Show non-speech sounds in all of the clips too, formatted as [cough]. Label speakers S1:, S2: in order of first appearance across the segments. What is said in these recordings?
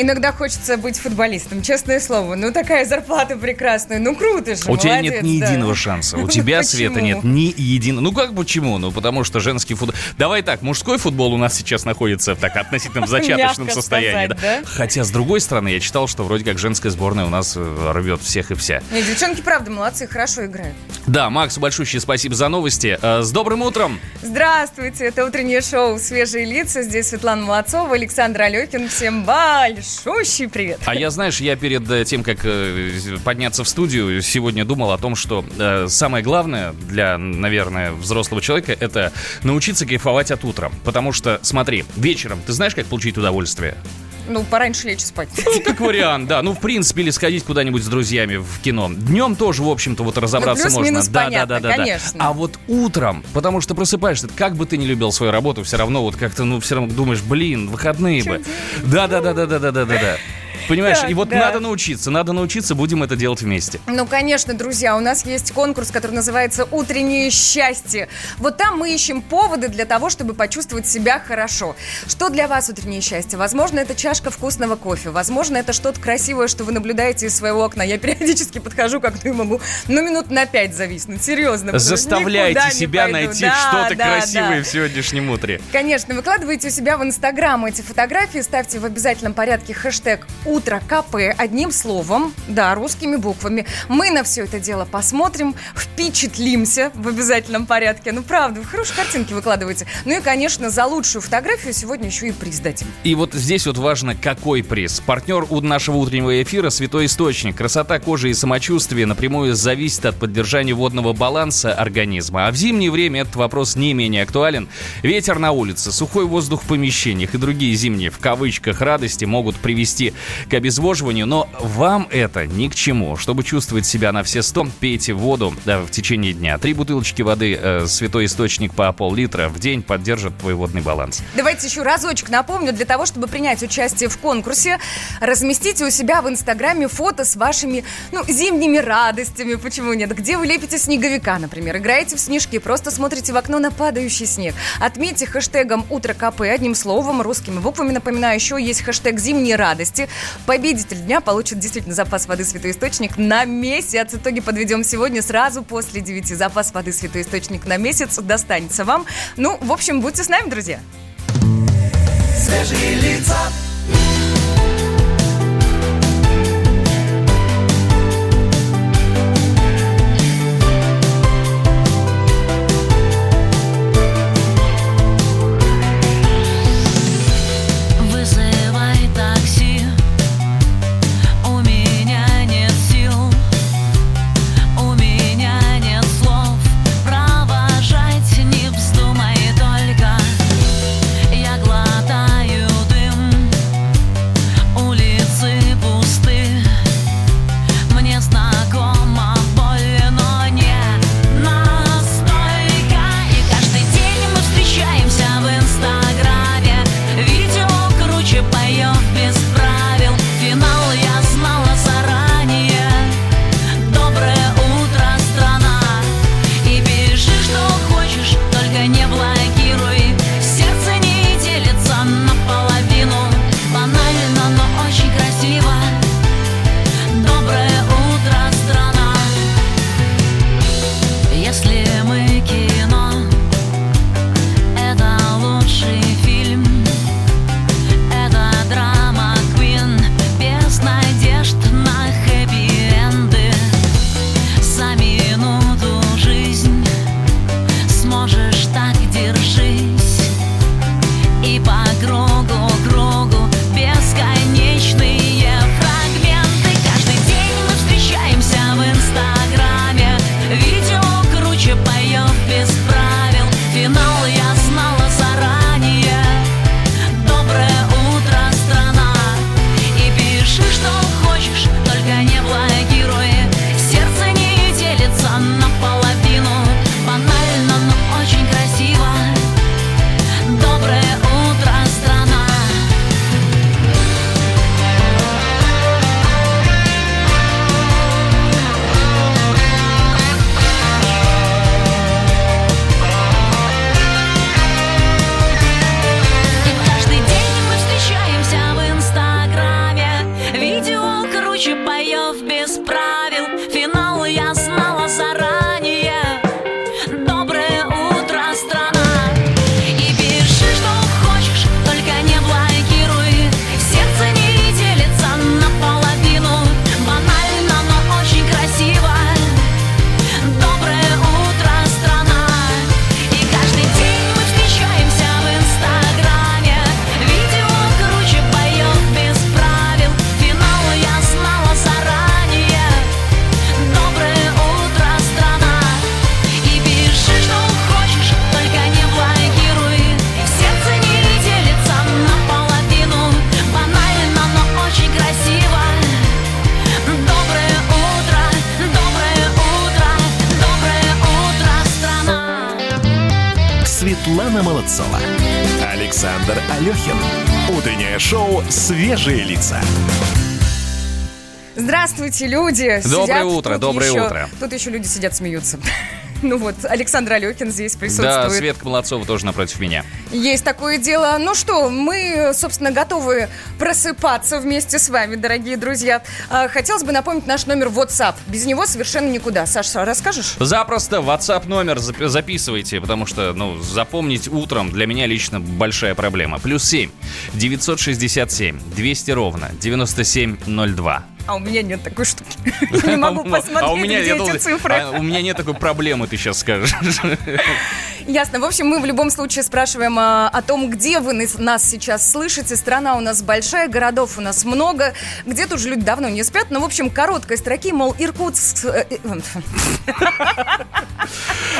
S1: Иногда хочется быть футболистом, честное слово. Ну, такая зарплата прекрасная. Ну, круто же,
S2: У тебя
S1: молодец,
S2: нет ни
S1: да.
S2: единого шанса. У [laughs] тебя, Света, нет ни единого. Ну как почему? Ну потому что женский футбол... Давай так, мужской футбол у нас сейчас находится в так относительно зачаточном состоянии.
S1: сказать,
S2: да.
S1: да?
S2: Хотя, с другой стороны, я читал, что вроде как женская сборная у нас э, рвет всех и вся.
S1: Нет, девчонки, правда, молодцы, хорошо играют.
S2: Да, Макс, большущее спасибо за новости. Э, С добрым утром!
S1: Здравствуйте, это утреннее шоу «Свежие лица». Здесь Светлана Молодцова, Александр Алехин. Всем большущий привет.
S2: А я, знаешь, я перед э, тем, как э, подняться в студию, сегодня думал о том, что э, самое главное для, наверное, взрослого человека это научиться кайфовать от утра. Потому что, смотри, вечером ты знаешь, как получить удовольствие?
S1: Ну, пораньше лечь спать.
S2: Ну, как вариант, да. Ну, в принципе, или сходить куда-нибудь с друзьями в кино. Днем тоже, в общем-то, вот разобраться
S1: Ну,
S2: можно. Да,
S1: понятно,
S2: да, да, да, да.
S1: конечно.
S2: А вот утром, потому что просыпаешься, как бы ты ни любил свою работу, все равно вот как-то, ну, все равно думаешь, блин, выходные бы. Да, да, да, да, да, да, да, да, да. Понимаешь,
S1: Так,
S2: и вот
S1: да.
S2: надо научиться, надо научиться, будем это делать вместе.
S1: Ну, конечно, друзья, у нас есть конкурс, который называется «Утреннее счастье». Вот там мы ищем поводы для того, чтобы почувствовать себя хорошо. Что для вас утреннее счастье? Возможно, это чашка вкусного кофе. Возможно, это что-то красивое, что вы наблюдаете из своего окна. Я периодически подхожу, как ты могу, ну, минут на пять зависнуть. Серьезно.
S2: Заставляйте себя
S1: пойду.
S2: найти
S1: Да,
S2: что-то
S1: да,
S2: красивое
S1: да.
S2: в сегодняшнем утре.
S1: Конечно, выкладывайте у себя в Инстаграм эти фотографии, ставьте в обязательном порядке хэштег «Утро КП» одним словом, да, русскими буквами. Мы на все это дело посмотрим, впечатлимся в обязательном порядке. Ну, правда, вы хорошие картинки выкладывайте. Ну и, конечно, за лучшую фотографию сегодня еще и приз дадим.
S2: И вот здесь вот важно, какой приз. Партнер у нашего утреннего эфира – Святой Источник. Красота кожи и самочувствие напрямую зависит от поддержания водного баланса организма. А в зимнее время этот вопрос не менее актуален. Ветер на улице, сухой воздух в помещениях и другие зимние, в кавычках, радости могут привести к обезвоживанию, но вам это ни к чему. Чтобы чувствовать себя на все сто, пейте воду да, в течение дня. Три бутылочки воды э, Святой Источник по пол-литра в день поддержат твой водный баланс.
S1: Давайте еще разочек напомню, для того, чтобы принять участие в конкурсе, разместите у себя в Инстаграме фото с вашими, ну, зимними радостями, почему нет, где вы лепите снеговика, например, играете в снежки, просто смотрите в окно на падающий снег. Отметьте хэштегом «Утро КП» одним словом, русскими буквами. Напоминаю, еще есть хэштег «Зимние радости». Победитель дня получит действительно запас воды «Святой Источник» на месяц. Итоги подведем сегодня сразу после 9. Запас воды «Святой Источник» на месяц достанется вам. Ну, в общем, будьте с нами, друзья.
S3: Свежие лица.
S4: «Свежие лица».
S1: Здравствуйте, люди!
S2: Доброе
S1: Сидят
S2: утро,
S1: тут
S2: доброе
S1: еще-
S2: утро.
S1: Тут еще люди сидят, смеются. [laughs] [laughs] Ну вот, Александр Алехин здесь
S2: Да,
S1: присутствует.
S2: Светка Молодцова тоже напротив меня.
S1: Есть такое дело. Ну что, мы, собственно, готовы просыпаться вместе с вами, дорогие друзья. А, Хотелось бы напомнить наш номер WhatsApp. Без него совершенно никуда. Саша, расскажешь?
S2: Запросто WhatsApp номер зап- записывайте, потому что, ну, запомнить утром для меня лично большая проблема. Плюс 7 967 200 ровно 9702.
S1: А у меня нет такой штуки. [laughs] [laughs] Я не могу посмотреть,
S2: а у меня,
S1: где эти цифры.
S2: а у меня нет такой проблемы, ты сейчас скажешь. [laughs]
S1: Ясно. В общем, мы в любом случае спрашиваем а, о том, где вы нас- сейчас слышите. Страна у нас большая, городов у нас много. Где-то уже люди давно не спят. Но, в общем, короткой строки, мол, Иркутск... э, э,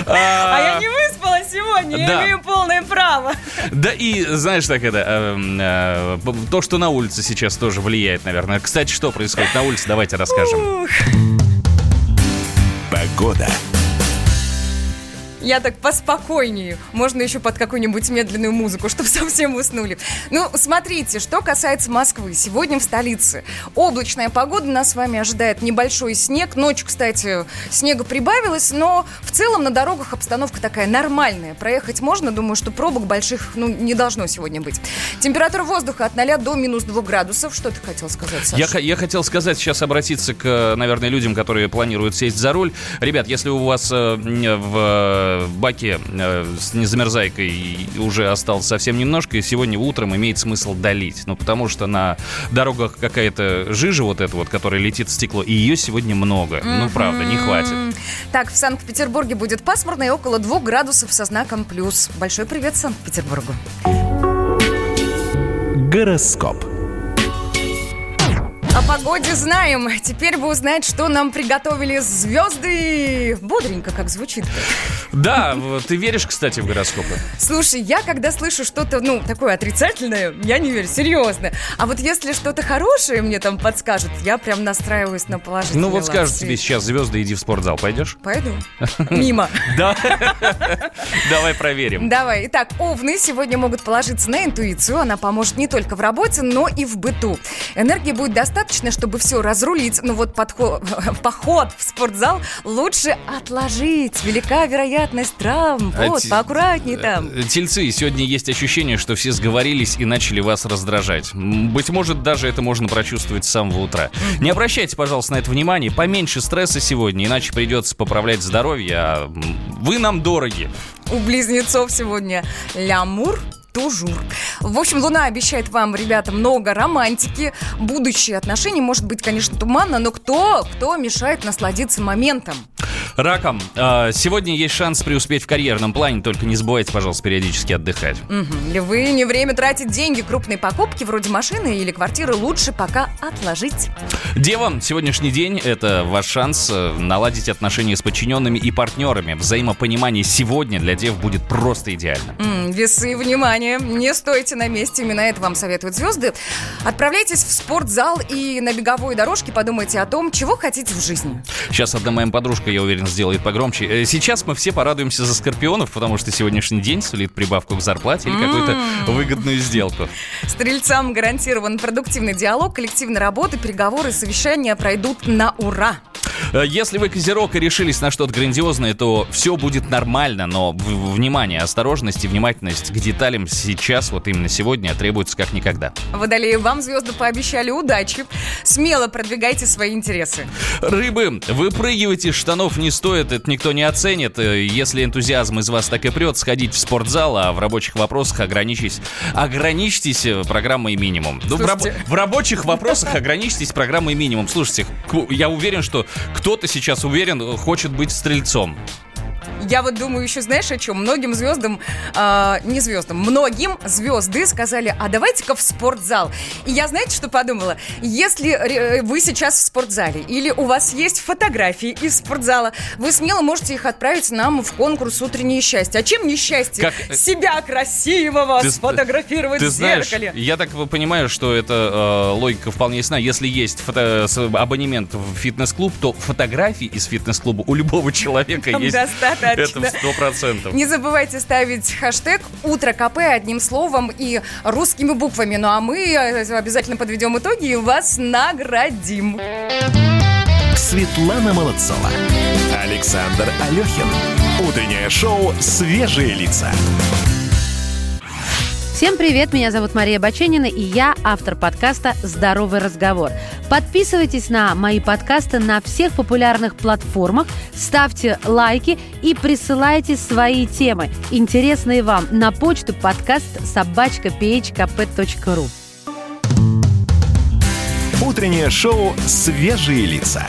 S1: А я не выспалась сегодня, я имею полное право.
S2: Да и, знаешь, так это, эм, э, то, что на улице сейчас тоже влияет, наверное. Кстати, что происходит на улице, давайте расскажем.
S4: Погода.
S1: Я так поспокойнее. Можно еще под какую-нибудь медленную музыку, чтобы [laughs] совсем уснули. Ну, смотрите, что касается Москвы. Сегодня в столице облачная погода. Нас с вами ожидает небольшой снег. Ночью, кстати, снега прибавилось, но в целом на дорогах обстановка такая нормальная. Проехать можно. Думаю, что пробок больших ну, не должно сегодня быть. Температура воздуха от 0 до минус 2 градусов. Что ты хотел сказать, Саша?
S2: Я, я хотел сказать, сейчас обратиться к, наверное, людям, которые планируют сесть за руль. Ребят, если у вас э, м, в баке э, с незамерзайкой уже осталось совсем немножко, и сегодня утром имеет смысл долить. Ну, потому что на дорогах какая-то жижа вот эта вот, которая летит в стекло, и ее сегодня много. Ну, правда, не хватит.
S1: Так, в Санкт-Петербурге будет пасмурно и около 2 градусов со знаком плюс. Большой привет Санкт-Петербургу.
S4: Гороскоп.
S1: О погоде знаем. Теперь бы узнать, что нам приготовили звезды. Бодренько, как звучит.
S2: Да, ты веришь, кстати, в гороскопы?
S1: Слушай, я когда слышу что-то, ну, такое отрицательное, я не верю, серьезно. А вот если что-то хорошее мне там подскажут, я прям настраиваюсь на положительный
S2: Ну вот скажут тебе сейчас звезды, иди в спортзал, пойдешь?
S1: Пойду. [laughs] Мимо.
S2: Да. Давай проверим.
S1: Давай. Итак, овны сегодня могут положиться на интуицию. Она поможет не только в работе, но и в быту. Энергии будет достаточно, чтобы все разрулить. Но вот подход, поход [laughs] в спортзал лучше отложить. Велика вероятность травм.
S2: А
S1: Вот,
S2: те-
S1: поаккуратней там.
S2: Э, Тельцы, сегодня есть ощущение, что все сговорились и начали вас раздражать. Быть может, даже это можно прочувствовать с самого утра. Не обращайте, пожалуйста, на это внимание. Поменьше стресса сегодня, иначе придется поправлять здоровье. А вы нам дороги.
S1: У близнецов сегодня лямур Тужур. В общем, Луна обещает вам, ребята, много романтики. Будущее отношений может быть, конечно, туманно, но кто, кто мешает насладиться моментом?
S2: Раком, э, сегодня есть шанс преуспеть в карьерном плане, только не забывайте, пожалуйста, периодически отдыхать.
S1: Мгм. Львы, не время тратить деньги. Крупные покупки, вроде машины или квартиры, лучше пока отложить.
S2: Дева, сегодняшний день – это ваш шанс э, наладить отношения с подчиненными и партнерами. Взаимопонимание сегодня для дев будет просто идеально.
S1: М, весы, внимание, не стойте на месте, именно это вам советуют звезды. Отправляйтесь в спортзал и на беговой дорожке подумайте о том, чего хотите в жизни.
S2: Сейчас одна моя подружка, я уверен, сделает погромче. Э, Сейчас мы все порадуемся за скорпионов, потому что сегодняшний день сулит прибавку к зарплате или какую-то выгодную сделку.
S1: Стрельцам гарантирован продуктивный диалог, коллективная работа, переговоры, совещания пройдут на ура.
S2: Э, Если вы козерог и решились на что-то грандиозное, то все будет нормально, но внимание, осторожность и внимательность к деталям сейчас, вот именно сегодня, требуется как никогда.
S1: Водолеи, вам звезды пообещали удачи. Смело продвигайте свои интересы.
S2: Рыбы, выпрыгивать из штанов не стоит, это никто не оценит. Э, Если энтузиазм из вас так и прет, сходите в спортзал, а в рабочих вопросах ограничьтесь, ограничьтесь э, программой минимум. Ну, в, раб- в рабочих вопросах ограничьтесь программой минимум. Слушайте, я уверен, что кто-то сейчас уверен, э, хочет быть стрельцом.
S1: Я вот думаю еще, знаешь, о чем? Многим звездам, а, не звездам, многим звезды сказали, а давайте-ка в спортзал. И я, знаете, что подумала? Если э, вы сейчас в спортзале или у вас есть фотографии из спортзала, вы смело можете их отправить нам в конкурс «Утреннее счастье». А чем не счастье?
S2: Как-
S1: Себя красивого
S2: Ты-
S1: сфотографировать
S2: Ты
S1: в
S2: знаешь,
S1: зеркале.
S2: я так понимаю, что эта э, логика вполне ясна. Если есть фото- абонемент в фитнес-клуб, то фотографии из фитнес-клуба у любого человека
S1: Там
S2: есть
S1: достаточно. Однозначно.
S2: Это сто процентов.
S1: Не забывайте ставить хэштег «Утро КП» одним словом и русскими буквами. Ну а мы э, обязательно подведем итоги и вас наградим.
S4: Светлана Молодцова. Александр Алехин. Утреннее шоу «Свежие лица».
S5: Всем привет, меня зовут Мария Баченина, и я автор подкаста «Здоровый разговор». Подписывайтесь на мои подкасты на всех популярных платформах, ставьте лайки и присылайте свои темы, интересные вам, на почту подкаст собачка phkp.ru.
S4: Утреннее шоу «Свежие лица».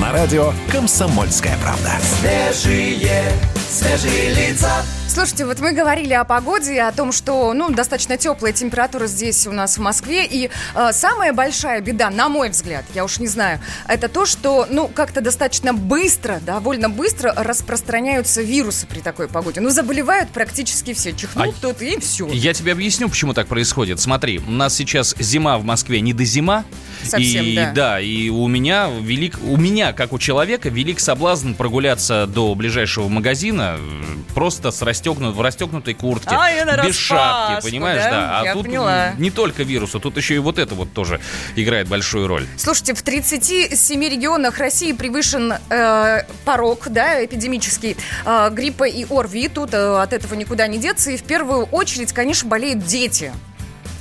S4: На радио «Комсомольская правда».
S3: Свежие, свежие лица.
S1: Слушайте, вот мы говорили о погоде, о том, что, ну, достаточно теплая температура здесь у нас в Москве. И э, самая большая беда, на мой взгляд, я уж не знаю, это то, что, ну, как-то достаточно быстро, довольно быстро распространяются вирусы при такой погоде. Ну, заболевают практически все. Чихнул
S2: А
S1: кто-то и все.
S2: Я тебе объясню, почему так происходит. Смотри, у нас сейчас зима в Москве не до зима.
S1: Совсем,
S2: и,
S1: да.
S2: и у меня велик, у меня, как у человека, велик соблазн прогуляться до ближайшего магазина э, просто с расстегнут, в расстегнутой куртке,
S1: А,
S2: без
S1: нараспашку,
S2: шапки, понимаешь,
S1: да?
S2: да. А
S1: Я
S2: тут
S1: поняла.
S2: не только вирусу, тут еще и вот это вот тоже играет большую роль.
S1: Слушайте, в 37 регионах России превышен э, порог, да, эпидемический э, гриппа и ОРВИ. Тут э, от этого никуда не деться. И в первую очередь, конечно, болеют дети.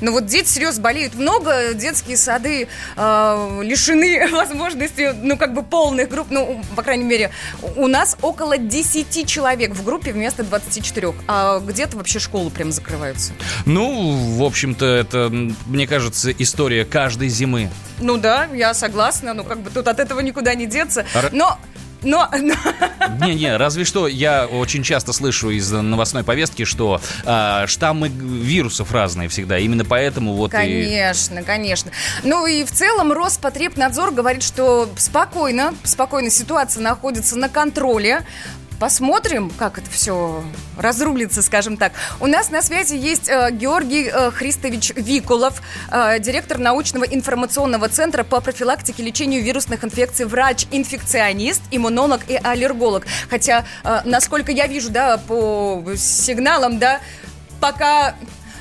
S1: Ну вот дети серьезно болеют. Много, детские сады э, лишены [laughs] возможности, ну как бы полных групп, ну по крайней мере у нас около 10 человек в группе вместо 24, а где-то вообще школы прям закрываются.
S2: Ну, в общем-то, это, мне кажется, история каждой зимы.
S1: Ну да, я согласна, ну как бы тут от этого никуда не деться,
S2: Р-
S1: но... Но,
S2: Не-не, разве что я очень часто слышу из новостной повестки, что а, штаммы вирусов разные всегда. Именно поэтому вот и...
S1: Конечно, конечно. Ну и в целом Роспотребнадзор говорит, что спокойно, спокойно ситуация находится на контроле. Посмотрим, как это все разрулится, скажем так. У нас на связи есть э, Георгий э, Христович Викулов, э, директор научного информационного центра по профилактике и лечению вирусных инфекций, врач-инфекционист, иммунолог и аллерголог. Хотя, э, насколько я вижу, да, по сигналам, да, пока...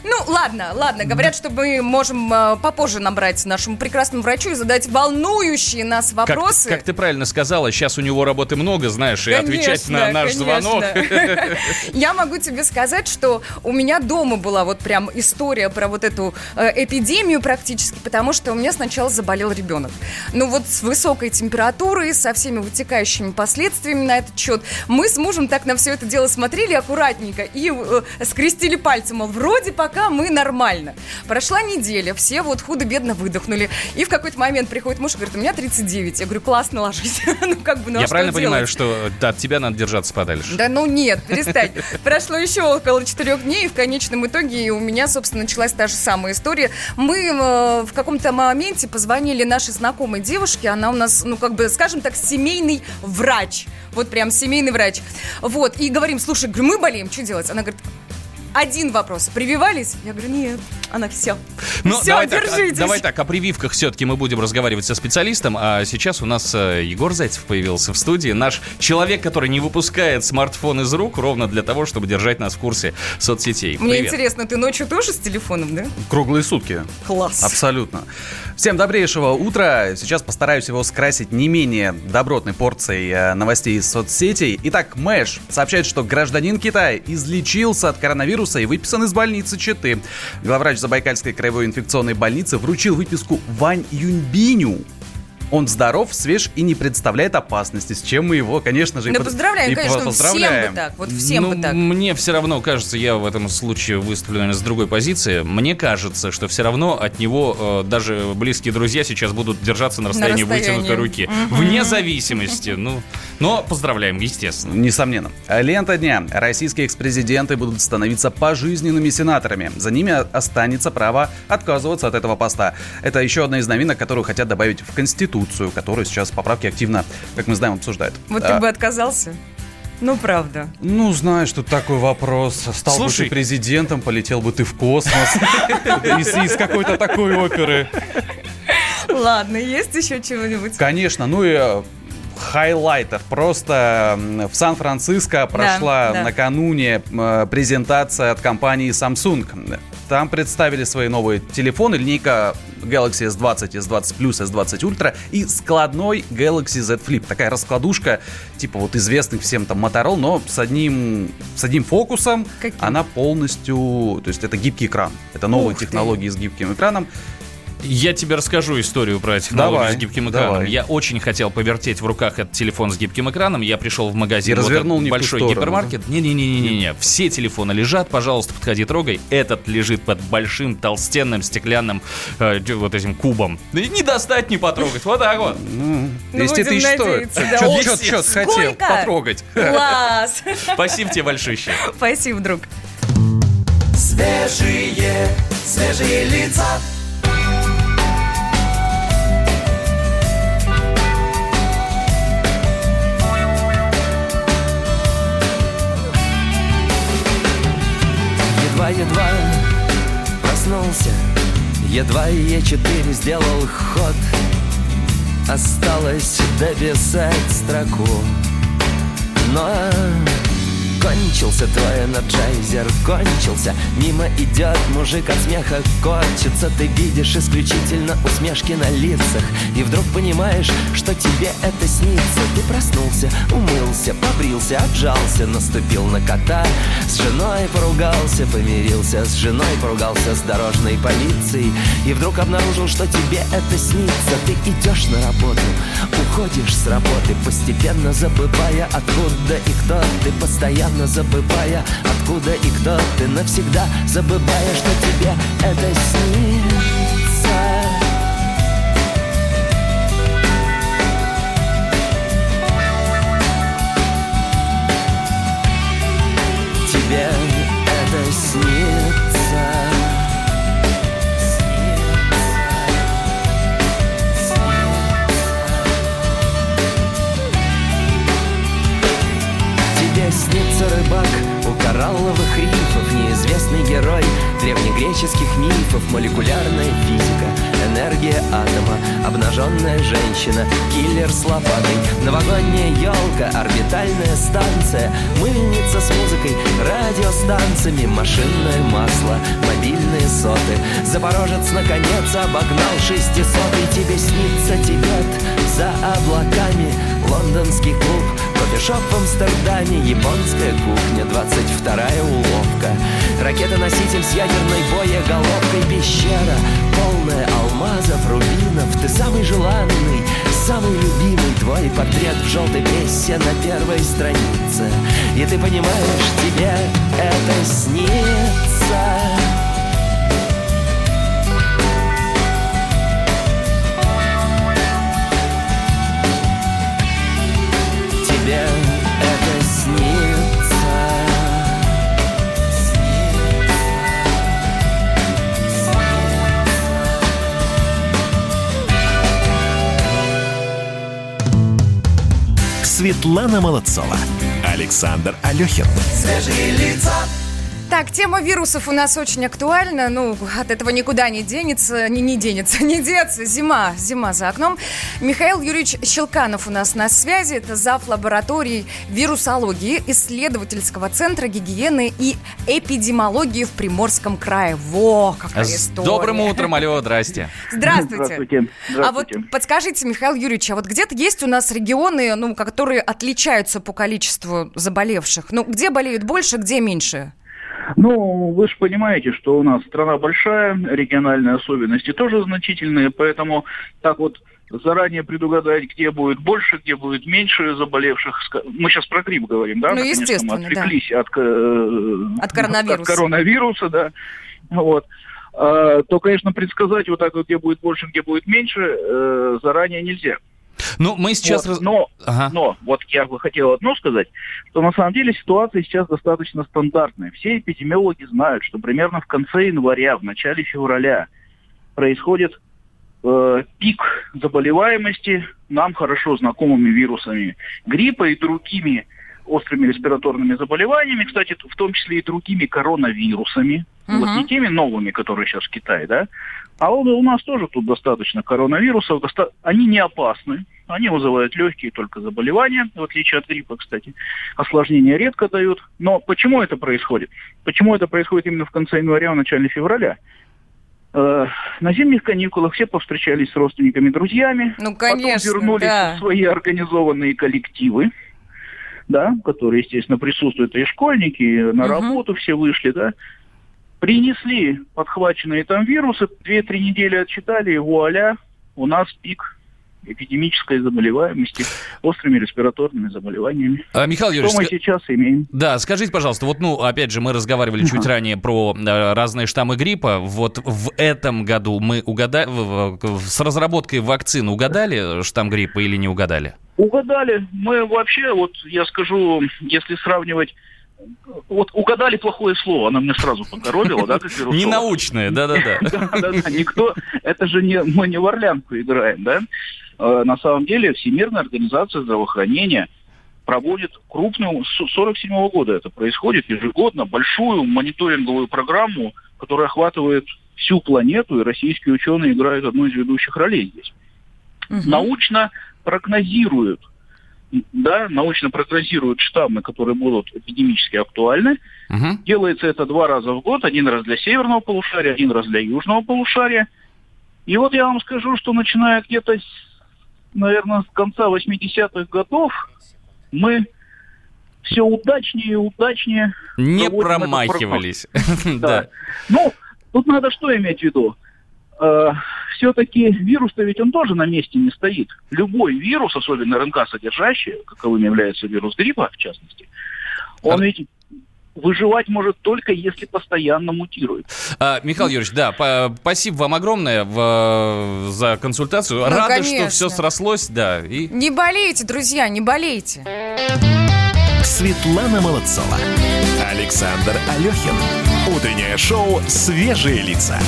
S1: Ну, ладно, ладно. Говорят, что мы можем э, попозже набрать нашему прекрасному врачу и задать волнующие нас
S2: Как,
S1: вопросы.
S2: как ты правильно сказала, сейчас у него работы много, знаешь, и отвечать на наш
S1: Конечно,
S2: звонок.
S1: конечно. [laughs] Я могу тебе сказать, что у меня дома была вот прям история про вот эту э, эпидемию практически, потому что у меня сначала заболел ребенок. Ну вот с высокой температурой, со всеми вытекающими последствиями на этот счет. Мы с мужем так на все это дело смотрели аккуратненько и э, скрестили пальцы, мол, вроде пока мы нормально. Прошла неделя, все вот худо-бедно выдохнули. И в какой-то момент приходит муж и говорит, у меня 39. Я говорю, классно ложись. [laughs] ну как бы, ну а
S2: Я
S1: что
S2: правильно понимаю,
S1: делать?
S2: что да, от тебя надо держаться подальше?
S1: Да ну нет, перестань. Прошло еще около четырех дней, и в конечном итоге у меня, собственно, началась та же самая история. Мы э, в каком-то моменте позвонили нашей знакомой девушке, она у нас, ну как бы, скажем так, семейный врач. Вот прям семейный врач. Вот, и говорим, слушай, мы болеем, что делать? Она говорит, один вопрос. Прививались? Я говорю, нет. Она все.
S2: Ну,
S1: все,
S2: давай, так, а,
S1: держитесь.
S2: давай так, о прививках все-таки мы будем разговаривать со специалистом, а сейчас у нас э, Егор Зайцев появился в студии, наш человек, который не выпускает смартфон из рук ровно для того, чтобы держать нас в курсе соцсетей.
S1: Мне
S2: Привет.
S1: интересно, ты ночью тоже с телефоном, да?
S6: Круглые сутки.
S1: Класс.
S6: Абсолютно. Всем добрейшего утра. Сейчас постараюсь его скрасить не менее добротной порцией э, новостей из соцсетей. Итак, Мэш сообщает, что гражданин Китая излечился от коронавируса и выписан из больницы Читы. Главврач Забайкальской краевой инфекционной больницы вручил выписку Вань Юньбиню. Он здоров, свеж и не представляет опасности, с чем мы его, конечно же, и
S1: Ну,
S6: под-
S1: поздравляем,
S6: и
S1: конечно, всем
S6: поздравляем.
S1: бы так, вот всем
S2: ну,
S1: бы так.
S2: Мне все равно кажется, я в этом случае выступлю, наверное, с другой позиции. Мне кажется, что все равно от него э, даже близкие друзья сейчас будут держаться на расстоянии,
S1: расстоянии.
S2: вытянутой руки. Вне зависимости. Ну, но поздравляем, естественно.
S6: Несомненно. Лента дня. Российские экс-президенты будут становиться пожизненными сенаторами. За ними останется право отказываться от этого поста. Это еще одна из новинок, которую хотят добавить в Конституцию, которую сейчас поправки активно, как мы знаем, обсуждают.
S1: Вот
S6: А,
S1: ты бы отказался? Ну, правда.
S6: Ну, знаешь, тут такой вопрос. Стал
S2: Слушай.
S6: бы ты президентом, полетел бы ты в космос. [laughs] Из какой-то такой оперы.
S1: Ладно, есть еще чего-нибудь?
S6: Конечно, ну и э, хайлайтер. Просто в Сан-Франциско прошла
S1: да.
S6: накануне м, презентация от компании Samsung. Там представили свои новые телефоны, линейка Galaxy S20, S20 Plus, S20 Ultra и складной Galaxy Z Flip. Такая раскладушка, типа вот известных всем там Motorola, но с одним, с одним фокусом.
S1: Каким?
S6: Она полностью, то есть это гибкий экран. Это новые
S1: Ух ты.
S6: технологии с гибким экраном.
S2: Я тебе расскажу историю про технологию
S6: Давай,
S2: с гибким экраном.
S6: давай.
S2: Я очень хотел повертеть в руках этот телефон с гибким экраном. Я пришел в магазин.
S6: И
S2: вот
S6: развернул не
S2: большой
S6: сторону,
S2: гипермаркет. Не-не-не-не-не. Все телефоны лежат, пожалуйста, подходи, трогай. Этот лежит под большим толстенным стеклянным э, вот этим кубом. Да и не достать, не потрогать. Вот так вот.
S1: Ну,
S6: 200
S1: будем
S6: тысяч стоит.
S1: да.
S6: Чё ты хотел потрогать? [laughs]
S1: Класс!
S2: Спасибо тебе большое.
S1: Спасибо, друг.
S3: Свежие, свежие лица.
S7: Едва-едва проснулся. Едва Е4 сделал ход. Осталось дописать строку. Но кончился твой Energizer Кончился, мимо идет мужик от смеха Корчится, ты видишь исключительно усмешки на лицах. И вдруг понимаешь, что тебе это снится. Ты проснулся, умылся, побрился, отжался. Наступил на кота, с женой поругался Помирился. С женой, поругался с дорожной полицией. И вдруг обнаружил, что тебе это снится. Ты идешь на работу, уходишь с работы Постепенно забывая, откуда и кто ты. Постоянно забывая, откуда и кто ты Навсегда забывая, что тебе это снится. Тебе это снится древнегреческих мифов Молекулярная физика, энергия атома Обнаженная женщина, киллер с лопатой Новогодняя елка, орбитальная станция Мыльница с музыкой, радиостанциями Машинное масло, мобильные соты. Запорожец наконец обогнал шестисотый. Тебе снится Тибет за облаками. Лондонский клуб, кофешоп в Амстердаме Японская кухня, 22-я уловка. Ракета-носитель с ядерной боеголовкой Пещера, полная алмазов, рубинов. Ты самый желанный, самый любимый Твой портрет в желтой прессе на первой странице. И ты понимаешь, тебе это снится
S4: Светлана Молодцова. Александр Алехин.
S3: Свежие лица.
S1: Так, тема вирусов у нас очень актуальна. Ну, от этого никуда не денется, не, не денется, [laughs] не деться. Зима, зима за окном. Михаил Юрьевич Щелканов у нас на связи. Это зав. лаборатории вирусологии исследовательского центра гигиены и эпидемиологии в Приморском крае. Во, какая
S2: С
S1: история.
S2: добрым [laughs] утром, алло, здрасте.
S1: Здравствуйте.
S8: Здравствуйте.
S1: А вот подскажите, Михаил Юрьевич, а вот где-то есть у нас регионы, ну, которые отличаются по количеству заболевших? Ну, где болеют больше, где меньше?
S8: Ну, вы же понимаете, что у нас страна большая, региональные особенности тоже значительные, поэтому так вот заранее предугадать, где будет больше, где будет меньше заболевших. Мы сейчас про грипп говорим, да?
S1: Ну,
S8: Наконец-то
S1: естественно,
S8: Мы
S1: да.
S8: отвлеклись от, ко- э,
S1: От коронавируса.
S8: От коронавируса, да. Вот. А, то, конечно, предсказать вот так вот, где будет больше, где будет меньше, э, заранее нельзя.
S2: Ну, мы сейчас...
S8: Вот,
S2: раз-
S8: Но
S2: Ага.
S8: Но вот я бы хотел одно сказать, что на самом деле ситуация сейчас достаточно стандартная. Все эпидемиологи знают, что примерно в конце января, в начале февраля происходит э, пик заболеваемости нам хорошо знакомыми вирусами гриппа и другими острыми респираторными заболеваниями, кстати, в том числе и другими коронавирусами,
S1: Мгм.
S8: вот не теми новыми, которые сейчас в Китае, да, а у, у нас тоже тут достаточно коронавирусов, доста- они не опасны, Они вызывают легкие только заболевания, в отличие от гриппа, кстати. Осложнения редко дают. Но почему это происходит? Почему это происходит именно в конце января, в начале февраля? Э, На зимних каникулах все повстречались с родственниками, друзьями.
S1: Ну,
S8: Потом
S1: конечно,
S8: вернулись
S1: да.
S8: в свои организованные коллективы, да, которые, естественно, присутствуют и школьники, и на
S1: Мгм.
S8: работу все вышли, да. Принесли подхваченные там вирусы, две-три недели отчитали, и вуаля, у нас пик эпидемической заболеваемости острыми респираторными заболеваниями.
S2: А, Михаил
S8: Что
S2: Юрьевич,
S8: мы
S2: ска-
S8: сейчас имеем?
S2: Да, скажите, пожалуйста, вот, ну, опять же, мы разговаривали чуть ранее про э, разные штаммы гриппа. Вот в этом году мы угадали, с разработкой вакцин угадали штамм гриппа или не угадали?
S8: Угадали. Мы вообще, вот я скажу, если сравнивать вот угадали плохое слово, она мне сразу покоробила, да, как вирусолог.
S2: Ненаучное, да-да-да. [laughs]
S8: Да-да-да, никто, это же не, мы не в Орлянку играем, да? Э, На самом деле Всемирная организация здравоохранения проводит крупную, с 47 года это происходит, ежегодно большую мониторинговую программу, которая охватывает всю планету, и российские ученые играют одну из ведущих ролей здесь.
S1: Мгм.
S8: Научно прогнозируют, да, научно прогнозируют штаммы, которые будут эпидемически актуальны,
S2: Мгм.
S8: Делается это два раза в год, один раз для северного полушария, один раз для южного полушария. И вот я вам скажу, что начиная где-то, с, наверное, с конца 80-х годов, мы все удачнее и удачнее.
S2: Не промахивались. [laughs] Да.
S8: Ну, тут надо что иметь в виду? все-таки вирус-то ведь он тоже на месте не стоит. Любой вирус, особенно РНК-содержащий, каковым является вирус гриппа, в частности, он ведь выживать может только если постоянно мутирует.
S2: А, Михаил Юрьевич, да, по- спасибо вам огромное в- за консультацию.
S1: Ну,
S2: Рады, что
S1: конечно.
S2: все срослось, да. И
S1: Не болейте, друзья, не болейте.
S4: Светлана Молодцова. Александр Алехин. Утреннее шоу «Свежие лица».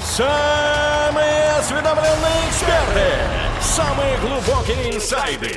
S9: Самые осведомленные эксперты, самые глубокие инсайды,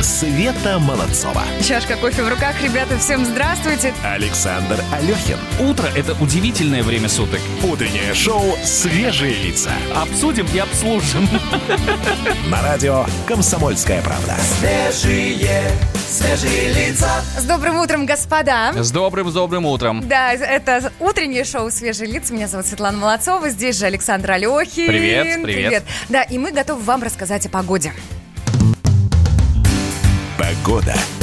S4: Света Молодцова.
S1: Чашка кофе в руках, ребята, всем здравствуйте.
S4: Александр Алехин.
S2: утро – это удивительное время суток.
S4: Утреннее шоу «Свежие лица».
S2: Обсудим и обслужим. [laughs]
S4: На радио «Комсомольская правда».
S3: Свежие, свежие лица.
S1: С добрым утром, господа.
S2: С добрым, с добрым утром.
S1: Да, это утреннее шоу «Свежие лица». Меня зовут Светлана Молодцова. Здесь же Александр Алехин.
S2: Привет, привет.
S1: Да, и мы готовы вам рассказать о погоде.
S4: Погода.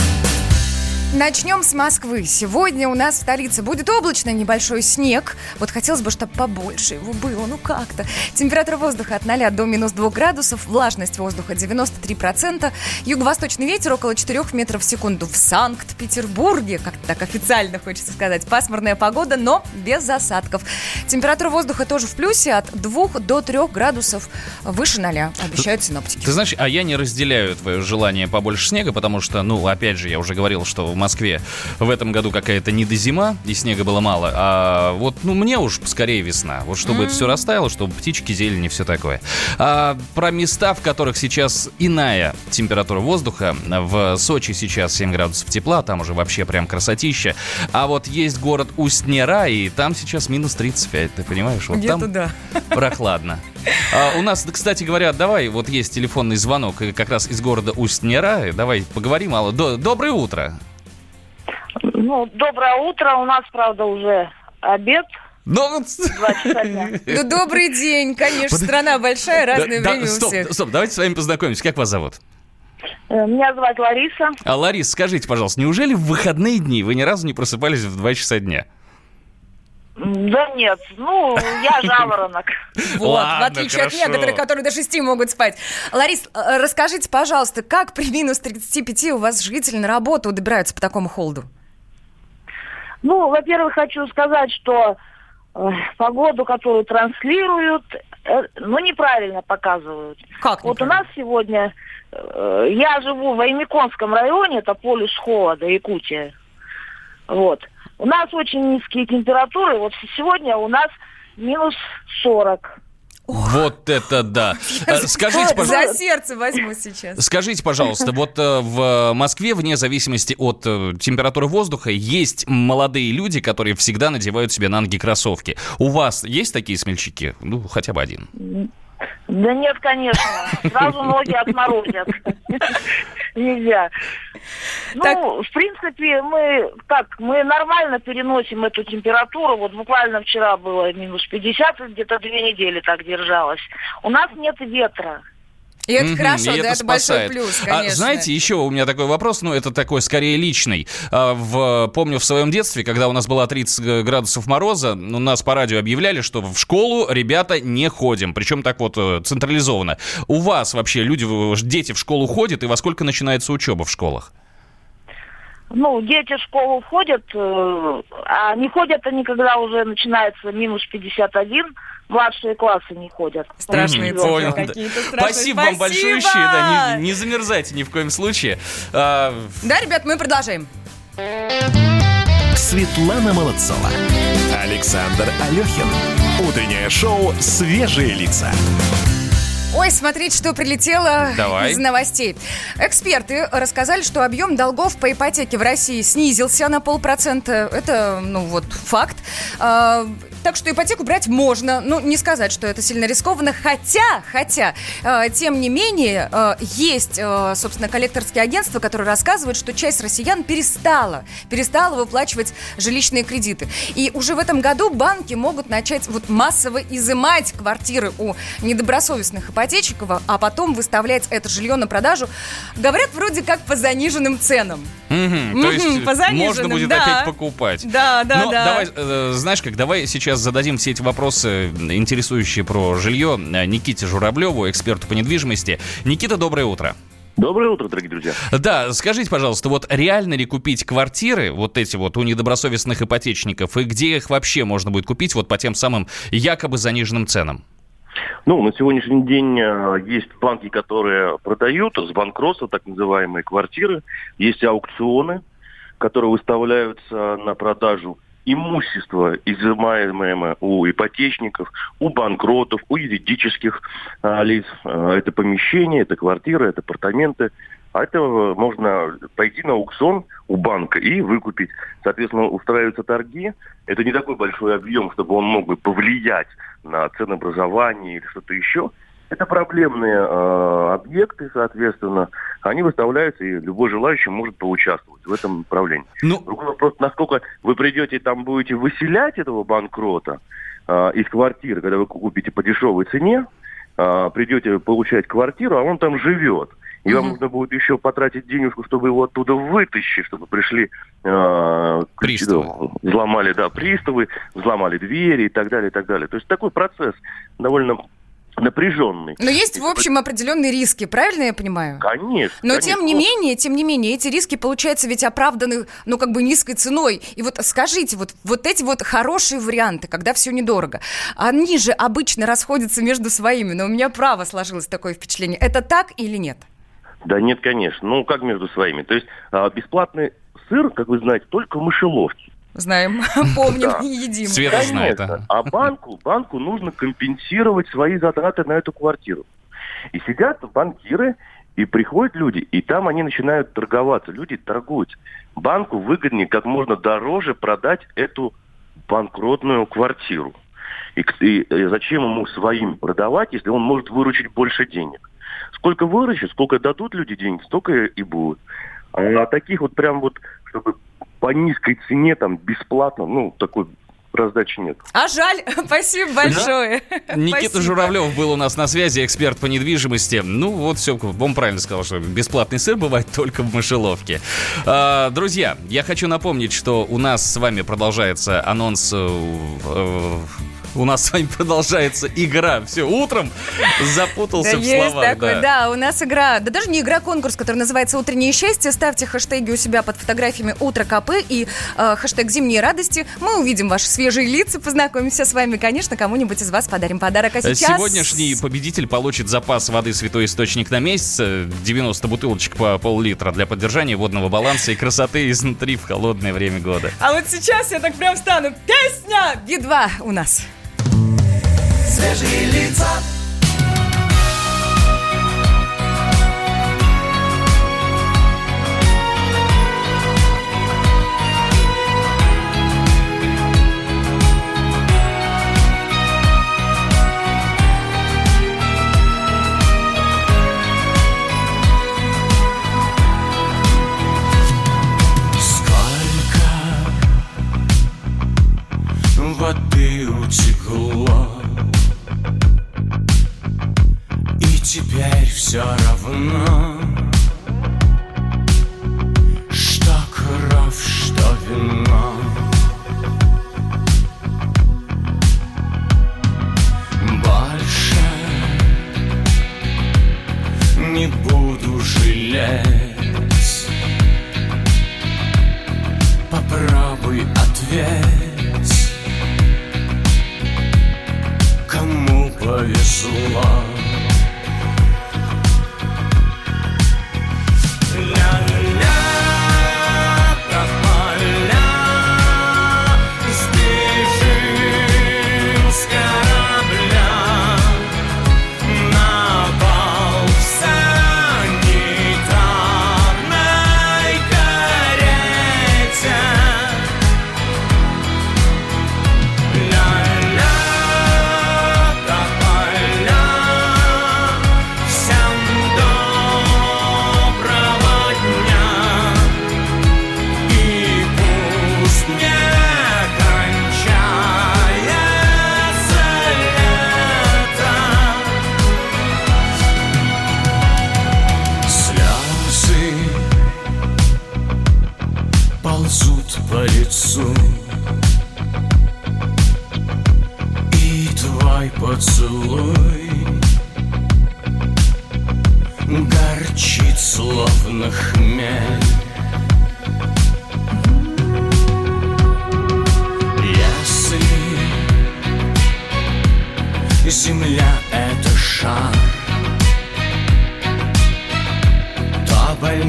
S1: Начнем с Москвы. Сегодня у нас в столице будет облачно, небольшой снег. Вот хотелось бы, чтобы побольше его было, ну как-то. Температура воздуха от 0 до минус 2 градусов, влажность воздуха 93%, юго-восточный ветер около 4 метров в секунду. В Санкт-Петербурге, как так официально хочется сказать, пасмурная погода, но без осадков. Температура воздуха тоже в плюсе от 2 до 3 градусов выше 0, обещают синоптики.
S2: Ты знаешь, а я не разделяю твое желание побольше снега, потому что, ну, опять же, я уже говорил, что в Москве в этом году какая-то недозима, и снега было мало. А вот, ну, мне уж скорее весна. Вот чтобы это все растаяло, чтобы птички, зелень и все такое. А про места, в которых сейчас иная температура воздуха. В Сочи сейчас 7 градусов тепла, там уже вообще прям красотища. А вот есть город Усть-Нера, и там сейчас минус 35, ты понимаешь? Вот
S1: Где-то
S2: там
S1: да.
S2: прохладно. А у нас, кстати говоря, давай, вот есть телефонный звонок как раз из города Усть-Нера. Давай поговорим, Алла. До- Доброе утро.
S10: Ну, доброе утро. У нас, правда, уже обед.
S2: Ну,
S10: Два часа дня. [laughs]
S1: Ну, добрый день, конечно, страна большая, разное
S2: Да- да,
S1: время у
S2: стоп,
S1: всех.
S2: стоп, давайте с вами познакомимся. Как вас зовут?
S10: Э, Меня зовут Лариса.
S2: А, Ларис, скажите, пожалуйста, неужели в выходные дни вы ни разу не просыпались в 2 часа дня?
S10: Да нет, ну, я [laughs] жаворонок.
S1: Вот,
S2: Ладно,
S1: в отличие
S2: хорошо.
S1: от некоторых, которые до 6 могут спать. Ларис, э, расскажите, пожалуйста, как при минус 35 у вас жители на работу добираются по такому холоду?
S10: Ну, во-первых, хочу сказать, что э, погоду, которую транслируют, э, ну, неправильно показывают.
S1: Как
S10: Вот у нас сегодня, э, я живу в Аймиконском районе, это полюс холода, Якутия. Вот. У нас очень низкие температуры. Вот сегодня у нас минус 40.
S2: Вот это да. [laughs] Э, Скажите, пожалуйста.
S1: За сердце возьму сейчас.
S2: Скажите, пожалуйста, вот э, в Москве, вне зависимости от э, температуры воздуха, есть молодые люди, которые всегда надевают себе на ноги кроссовки. У вас есть такие смельчаки? Ну, хотя бы один.
S10: Да нет, конечно. Сразу ноги отморозят. Нельзя. Ну, в принципе, мы так, мы нормально переносим эту температуру. Вот буквально вчера было минус 50, и где-то две недели так держалось. У нас нет ветра.
S1: И это
S2: Мгм,
S1: хорошо,
S2: и
S1: да, это большой
S2: спасает.
S1: плюс,
S2: А
S1: конечно.
S2: знаете, еще у меня такой вопрос, ну, это такой скорее личный. А, в, помню в своем детстве, когда у нас было 30 градусов мороза, у нас по радио объявляли, что в школу ребята не ходим. Причем так вот э, централизованно. У вас вообще люди, дети в школу ходят, и во сколько начинается учеба в школах?
S10: Ну, дети в школу ходят, э, а не ходят они, когда уже начинается минус 51, младшие классы не ходят.
S1: Страшные цифры
S2: понял, да.
S1: какие-то страшные.
S2: Спасибо вам большое, да, не, не замерзайте ни в коем случае. А,
S1: Да, ребят, мы продолжаем.
S4: Светлана Молодцова. Александр Алехин. Утреннее шоу «Свежие лица».
S1: Ой, смотрите, что прилетело
S2: Давай.
S1: из новостей. Эксперты рассказали, что объем долгов по ипотеке в России снизился на полпроцента. Это, ну вот, факт. Так что ипотеку брать можно. Ну, не сказать, что это сильно рискованно. Хотя, хотя, э, тем не менее, э, есть, э, собственно, коллекторские агентства, которые рассказывают, что часть россиян перестала, перестала выплачивать жилищные кредиты. И уже в этом году банки могут начать вот массово изымать квартиры у недобросовестных ипотечников, а потом выставлять это жилье на продажу, говорят, вроде как по заниженным ценам.
S2: мгм, то есть
S1: по заниженным,
S2: можно будет
S1: да.
S2: опять покупать.
S1: Да, да,
S2: Но
S1: да.
S2: давай, э, знаешь как, давай сейчас зададим все эти вопросы, интересующие про жилье, э, Никите Журавлеву, эксперту по недвижимости. Никита, доброе утро.
S11: Доброе утро, дорогие друзья.
S2: Да, скажите, пожалуйста, вот реально ли купить квартиры, вот эти вот у недобросовестных ипотечников, и где их вообще можно будет купить вот по тем самым якобы заниженным ценам?
S11: Ну, на сегодняшний день э, есть банки, которые продают с банкротства так называемые квартиры. Есть аукционы, которые выставляются на продажу имущество, изымаемое у ипотечников, у банкротов, у юридических а, лиц. А, это помещения, это квартиры, это апартаменты. А это э, можно пойти на аукцион у банка и выкупить. Соответственно, устраиваются торги. Это не такой большой объем, чтобы он мог бы повлиять на ценообразование или что-то еще. Это проблемные э, объекты, соответственно. Они выставляются, и любой желающий может поучаствовать в этом направлении.
S2: Ну,
S11: Другой вопрос, насколько вы придете и там будете выселять этого банкрота э, из квартиры, когда вы купите по дешевой цене, э, придете получать квартиру, а он там живет. И вам нужно будет еще потратить денежку, чтобы его оттуда вытащить, чтобы пришли э,
S2: Приставы.
S11: взломали, да, приставы, взломали двери и так далее, и так далее. То есть такой процесс довольно напряженный.
S1: Но есть, в общем, определенные риски, правильно я понимаю?
S11: Конечно.
S1: Но
S11: конечно.
S1: тем не менее, тем не менее, эти риски, получается, ведь оправданы, ну, как бы низкой ценой. И вот скажите, вот, вот эти вот хорошие варианты, когда все недорого, они же обычно расходятся между своими, но у меня право сложилось такое впечатление. Это так или нет?
S11: Да нет, конечно. Ну, как между своими. То есть а, бесплатный сыр, как вы знаете, только в мышеловке.
S1: Знаем, [laughs] помним
S11: Да.
S1: и едим.
S2: Света знает, а.
S11: А банку, банку нужно компенсировать свои затраты на эту квартиру. И сидят банкиры, и приходят люди, и там они начинают торговаться. Люди торгуют. Банку выгоднее как можно дороже продать эту банкротную квартиру. И, к- и, э, зачем ему своим продавать, если он может выручить больше денег? Сколько выручит, сколько дадут люди денег, столько и будут. А таких вот прям вот, чтобы по низкой цене, там, бесплатно, ну, такой раздачи нет.
S1: А жаль, [laughs] спасибо большое. [laughs]
S2: Никита
S1: Спасибо.
S2: Журавлев был у нас на связи, эксперт по недвижимости. Ну, вот все, он правильно сказал, что бесплатный сыр бывает только в мышеловке. А, друзья, я хочу напомнить, что у нас с вами продолжается анонс э, э, у нас с вами продолжается игра. Все, утром запутался
S1: Да,
S2: в
S1: есть
S2: словах.
S1: такой,
S2: да.
S1: да. у нас игра, да даже не игра, конкурс, который называется «Утреннее счастье». Ставьте хэштеги у себя под фотографиями «Утро КП» и э, хэштег «Зимние радости». Мы увидим ваши свежие лица, познакомимся с вами. Конечно, кому-нибудь из вас подарим подарок. А сейчас...
S2: Сегодняшний победитель получит запас воды «Святой источник» на месяц, э, 90 бутылочек по пол-литра для поддержания водного баланса и красоты изнутри в холодное время года.
S1: А вот сейчас я так прям встану. Песня Би-2 у нас.
S3: Свежие лица.
S12: Теперь все равно Что кровь, что вино. Больше не буду жалеть. Попробуй ответь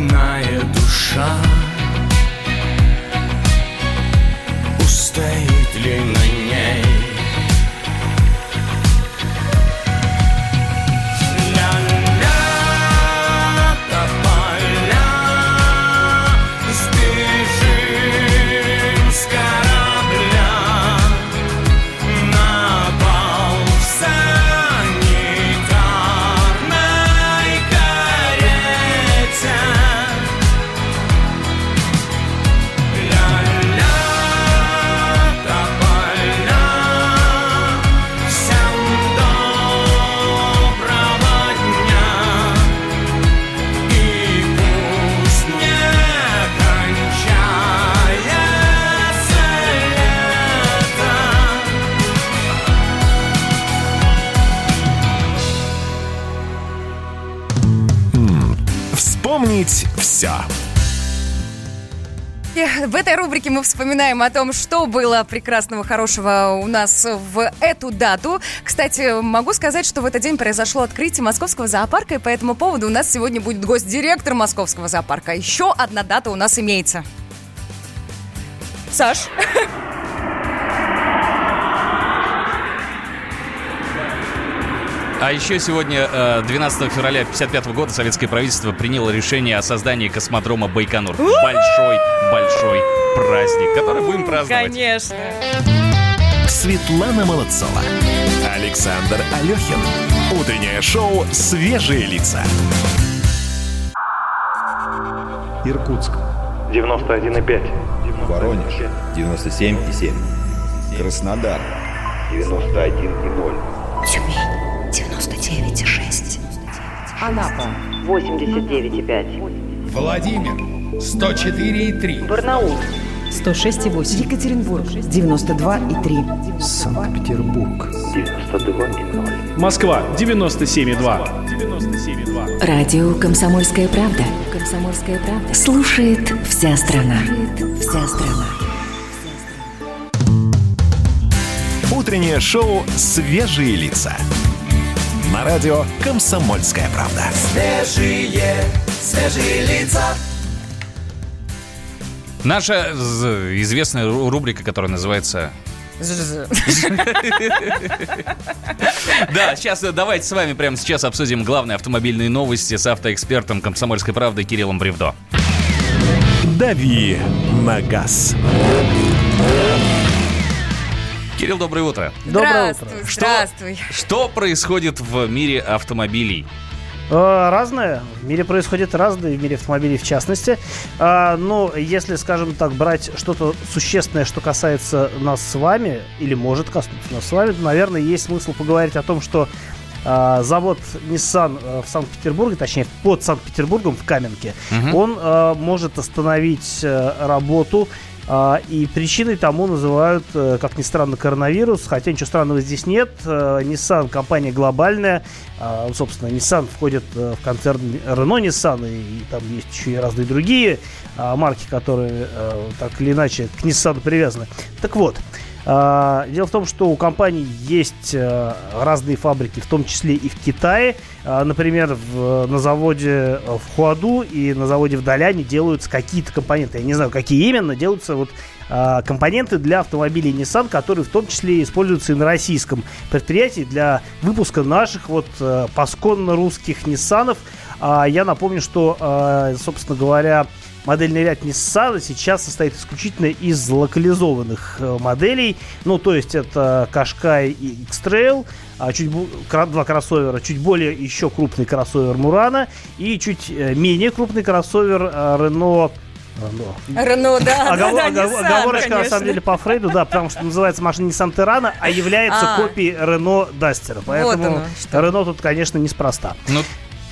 S12: больная душа
S1: вспоминаем о том, что было прекрасного, хорошего у нас в эту дату. Кстати, могу сказать, что в этот день произошло открытие Московского зоопарка, и по этому поводу у нас сегодня будет гость-директор Московского зоопарка. Еще одна дата у нас имеется. Саш?
S2: А еще сегодня, э, 12 февраля 1955 года, советское правительство приняло решение о создании космодрома Байконур. Большой-большой праздник, который будем праздновать.
S1: Конечно.
S4: Светлана Молодцова. Александр Алехин. Утреннее шоу «Свежие лица».
S13: Иркутск. 91,5. Воронеж. 97,7. Краснодар. 91,0.
S14: Тюмень 99,6.
S15: Анапа 89,5.
S13: Владимир. 104,3.
S15: Барнаул 106,8. Екатеринбург, 92,3.
S13: Санкт-Петербург. 92,0.
S16: Москва 97,2.
S14: Радио «Комсомольская правда». «Комсомольская правда». Слушает вся страна. Вся страна.
S4: Утреннее шоу «Свежие лица». На радио «Комсомольская правда».
S3: Свежие, свежие лица.
S2: Наша известная ру- рубрика, которая называется... Да, сейчас э, давайте с вами прямо сейчас обсудим главные автомобильные новости с автоэкспертом «Комсомольской правды» Кириллом Бревдо.
S4: «Дави на газ».
S2: Кирилл, доброе утро.
S5: Доброе
S1: Здравствуй,
S5: утро.
S1: здравствуй.
S2: Что происходит в мире автомобилей?
S17: Э, Разное. В мире происходит разное, в мире автомобилей в частности. А, Но если, скажем так, брать что-то существенное, что касается нас с вами, или может коснуться нас с вами, то, наверное, есть смысл поговорить о том, что а, завод Nissan э, в Санкт-Петербурге, точнее, под Санкт-Петербургом, в Каменке,
S18: Мгм.
S17: он э, может остановить э, работу и причиной тому называют, э, как ни странно, коронавирус. Хотя ничего странного здесь нет. Э, Nissan компания глобальная. А, Собственно, Nissan входит э, в концерн Renault Nissan. И, там есть еще и разные другие а, марки, которые так или иначе к Nissan привязаны. Так вот, а, Дело в том, что у компании есть э, разные фабрики, в том числе и в Китае. А, Например, в- на заводе в Хуаду и на заводе в Даляне делаются какие-то компоненты. Я не знаю, какие именно, делаются вот а, компоненты для автомобилей Nissan, которые в том числе используются и на российском предприятии для выпуска наших вот э, посконно русских. А, Я напомню, что, э, собственно говоря, модельный ряд Nissan сейчас состоит исключительно из локализованных э, моделей. Ну, то есть это Qashqai и X-Trail, а чуть два кроссовера, чуть более еще крупный кроссовер Мурана и чуть э, менее крупный кроссовер э, Renault Renault. [laughs]
S1: Рено, да, да,
S17: Оговор-
S1: да,
S17: огов-
S1: Nissan,
S17: Оговорочка, на
S1: конечно.
S17: самом деле, по Фрейду, да, потому что называется машина Nissan Terrano, а является
S1: А.
S17: копией Renault Duster. Поэтому
S1: оно.
S17: Renault тут, конечно, неспроста.
S2: Ну,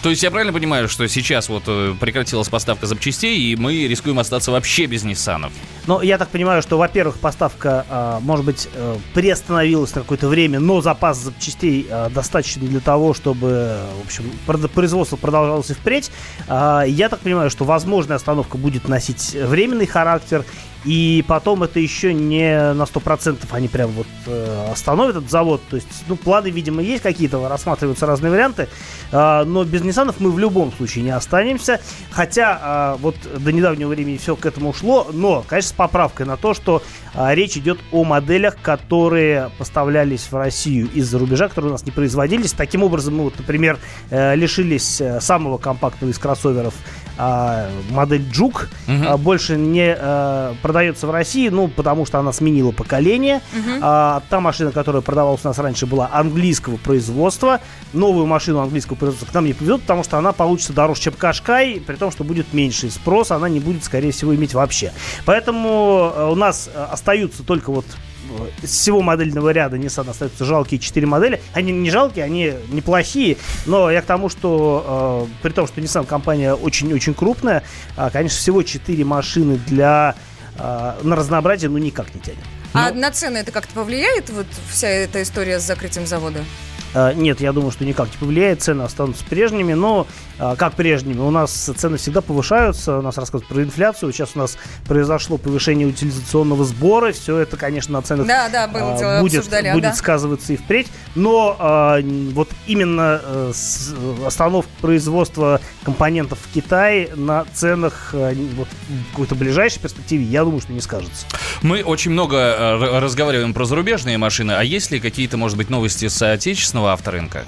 S2: то есть я правильно понимаю, что сейчас вот э, прекратилась поставка запчастей, и мы рискуем остаться вообще без Ниссанов?
S17: Но я так понимаю, что, во-первых, поставка, а, может быть, э, приостановилась на какое-то время, но запас запчастей а, достаточно для того, чтобы, в общем, производство продолжалось и впредь. А, Я так понимаю, что возможная остановка будет носить временный характер, и потом это еще не на 100% они прям вот э, остановят этот завод. То есть, ну, планы, видимо, есть какие-то, рассматриваются разные варианты. А, но без Ниссанов мы в любом случае не останемся. Хотя а, вот до недавнего времени все к этому шло. Но, конечно, с поправкой на то, что а, речь идет о моделях, которые поставлялись в Россию из-за рубежа, которые у нас не производились. Таким образом, мы вот, например, э, лишились э, самого компактного из кроссоверов а, модель.
S18: Мгм.
S17: А, больше не э, продается в России, ну, потому что она сменила поколение.
S18: Мгм.
S17: А, та машина, которая продавалась у нас раньше, была английского производства. Новую машину английского производства к нам не повезет, потому что она получится дороже, чем Кашкай, при том, что будет меньше спрос, она не будет, скорее всего, иметь вообще. Поэтому э, у нас э, остаются только вот э, из всего модельного ряда Nissan остаются жалкие 4 модели. Они не жалкие, они неплохие, но я к тому, что э, при том, что Nissan компания очень-очень крупная, а, конечно, всего 4 машины для э, на разнообразие, ну, никак не тянет.
S1: А на цены это как-то повлияет, вот вся эта история с закрытием завода?
S17: Э, Нет, я думаю, что никак не повлияет, цены останутся прежними, но э, как прежними? У нас цены всегда повышаются, у нас рассказывают про инфляцию, сейчас у нас произошло повышение утилизационного сбора, все это, конечно, на ценах
S1: Да, да, было
S17: э, будет, будет
S1: ага.
S17: сказываться и впредь, но вот именно остановка производства компонентов в Китае на ценах вот, в какой-то ближайшей перспективе, я думаю, что не скажется.
S2: Мы очень много разговариваем про зарубежные машины, а есть ли какие-то, может быть, новости с отечественного авторынка?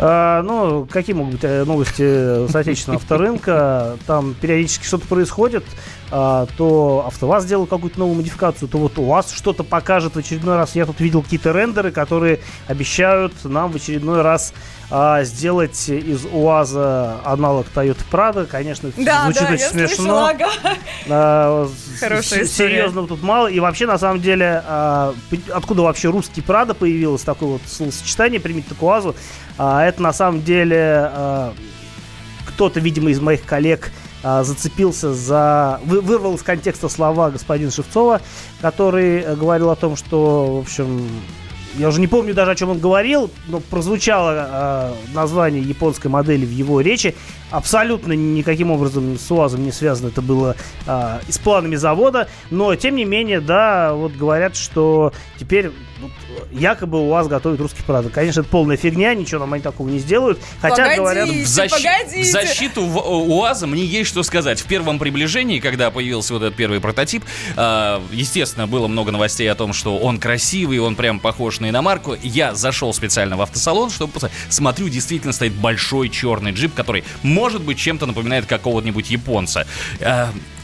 S17: А, ну, какие могут быть э, новости с отечественного [laughs] авторынка? Там периодически что-то происходит. А, то АвтоВАЗ сделал какую-то новую модификацию, то вот УАЗ что-то покажет в очередной раз. Я тут видел какие-то рендеры, которые обещают нам в очередной раз а, сделать из УАЗа аналог Toyota Prado. Конечно,
S1: Да,
S17: звучит
S1: да,
S17: очень
S1: я
S17: смешно.
S1: слышала, ага.
S17: А,
S1: Хорошая
S17: с-
S1: история.
S17: Серьезно тут мало. И вообще, на самом деле, а, откуда вообще русский Прада появилось, такое вот словосочетание, примите к УАЗу, а, это на самом деле а, кто-то, видимо, из моих коллег зацепился за... вы- вырвал из контекста слова господина Шевцова, который э, говорил о том, что, в общем, я уже не помню даже, о чем он говорил, но прозвучало э, название японской модели в его речи. Абсолютно никаким образом с УАЗом не связано это было э, и с планами завода. Но, тем не менее, да, вот говорят, что теперь вот, якобы УАЗ готовит русский продукт. Конечно, это полная фигня, ничего нам они такого не сделают. Хотя, говорят...
S2: В, защ- в защиту в- УАЗа мне есть что сказать. В первом приближении, когда появился вот этот первый прототип, э, естественно, было много новостей о том, что он красивый, он прям похож на иномарку. Я зашел специально в автосалон, чтобы посмотреть. Смотрю, действительно стоит большой черный джип, который, может быть, чем-то напоминает какого-нибудь японца.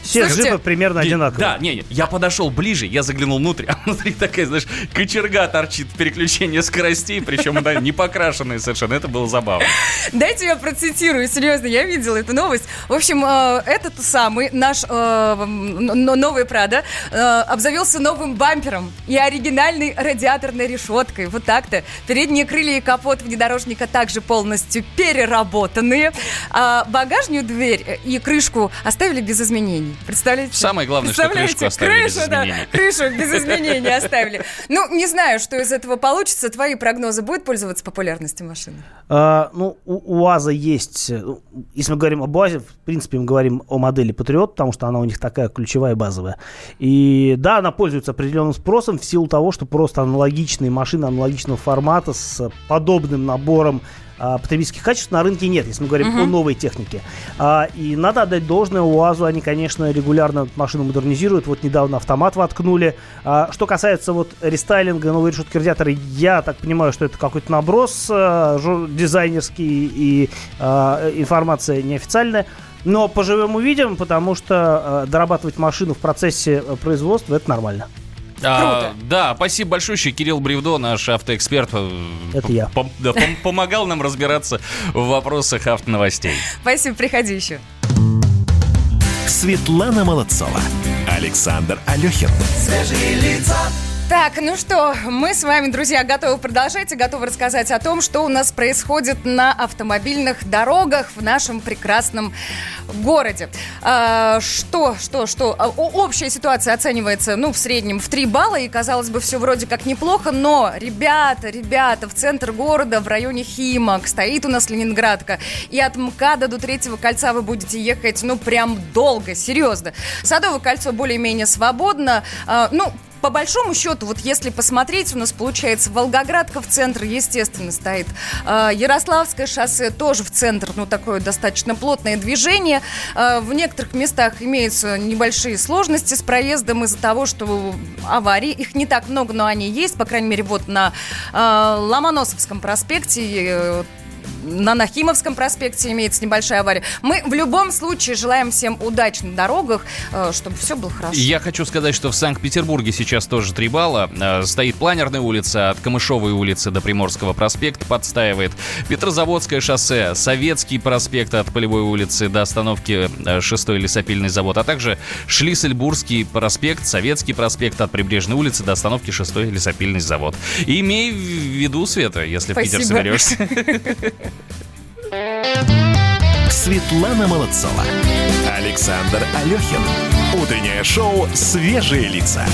S17: Все джипы примерно
S2: не-
S17: одинаковые.
S2: Да, не, не, я подошел ближе, я заглянул внутрь, [laughs] а внутри такая, знаешь, кочерга торчит, переключение скоростей, причем да, не покрашенные совершенно, это было забавно.
S1: Дайте я процитирую, серьезно, я видела эту новость. В общем, э, этот самый наш э, новый Прада э, обзавелся новым бампером и оригинальной радиаторной решеткой. Вот так-то. Передние крылья и капот внедорожника также полностью переработанные. А багажную дверь и крышку оставили без изменений. Представляете?
S2: Самое главное, что крышку оставили без
S1: Крышу, да,
S2: изменений.
S1: крышу без изменений оставили. Ну, не знаю, что из этого получится. Твои прогнозы будет пользоваться популярностью машины?
S17: А, ну, у УАЗа есть, э, ну, если мы говорим об УАЗе, в принципе, мы говорим о модели Патриот, потому что она у них такая ключевая и базовая. И да, она пользуется определенным спросом в силу того, что просто аналогичные машины аналогичного формата с подобным набором а, потребительских качеств на рынке нет, если мы говорим
S1: Мгм.
S17: о новой технике. А, и надо отдать должное УАЗу, они, конечно, регулярно машину модернизируют. Вот недавно автомат воткнули. А, что касается вот рестайлинга новой решетки радиатора, я так понимаю, что это какой-то наброс а, дизайнерский и а, информация неофициальная. Но поживем увидим, потому что а, дорабатывать машину в процессе а, производства это нормально.
S2: А, да, спасибо большое, Кирилл Бревдо, наш автоэксперт. э,
S17: Это я.
S2: пом- да, пом- [laughs] помогал нам разбираться в вопросах автоновостей.
S1: Спасибо, приходи еще.
S4: Светлана Молодцова. Александр Алехин.
S3: Свежие лица.
S1: Так, ну что, мы с вами, друзья, готовы продолжать и готовы рассказать о том, что у нас происходит на автомобильных дорогах в нашем прекрасном городе. А, что, что, что? А, общая ситуация оценивается, ну, в среднем в 3 балла, и, казалось бы, все вроде как неплохо, но, ребята, ребята, в центр города, в районе Химок, стоит у нас Ленинградка, и от МКАДа до Третьего кольца вы будете ехать, ну, прям долго, серьезно. Садовое кольцо более-менее свободно, а, ну, по большому счету, вот если посмотреть, у нас получается Волгоградка в центр, естественно, стоит. Э, Ярославское шоссе тоже в центр, ну, такое достаточно плотное движение. Э, В некоторых местах имеются небольшие сложности с проездом из-за того, что аварии, их не так много, но они есть, по крайней мере, вот на э, Ломоносовском проспекте, на Нахимовском проспекте имеется небольшая авария. Мы в любом случае желаем всем удач на дорогах, э, чтобы все было хорошо.
S2: Я хочу сказать, что в Санкт-Петербурге сейчас тоже 3 балла. Э, Стоит Планерная улица, от Камышовой улицы до Приморского проспекта подстаивает. Петрозаводское шоссе, Советский проспект от Полевой улицы до остановки 6 лесопильный завод, а также Шлиссельбургский проспект, Советский проспект от Прибрежной улицы до остановки 6 лесопильный завод. И имей в виду, Света, если в Питер
S1: Спасибо.
S2: соберешься. [laughs]
S4: Светлана Молодцова. Александр Алехин. Утреннее шоу «Свежие лица».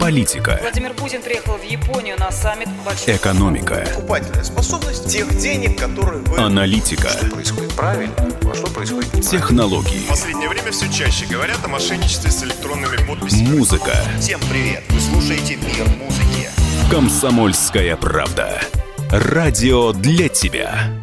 S4: Политика,
S16: Владимир Путин приехал в Японию на саммит большой
S4: экономика,
S18: Покупательная способность тех денег, которые вы...
S4: аналитика,
S18: Что происходит правильно, а что происходит неправильно.
S4: технологии,
S19: В последнее время все чаще говорят о мошенничестве с электронными подписями.
S4: музыка.
S18: Всем привет! Вы слушаете «Мир музыки».
S4: Комсомольская правда. Радио для тебя.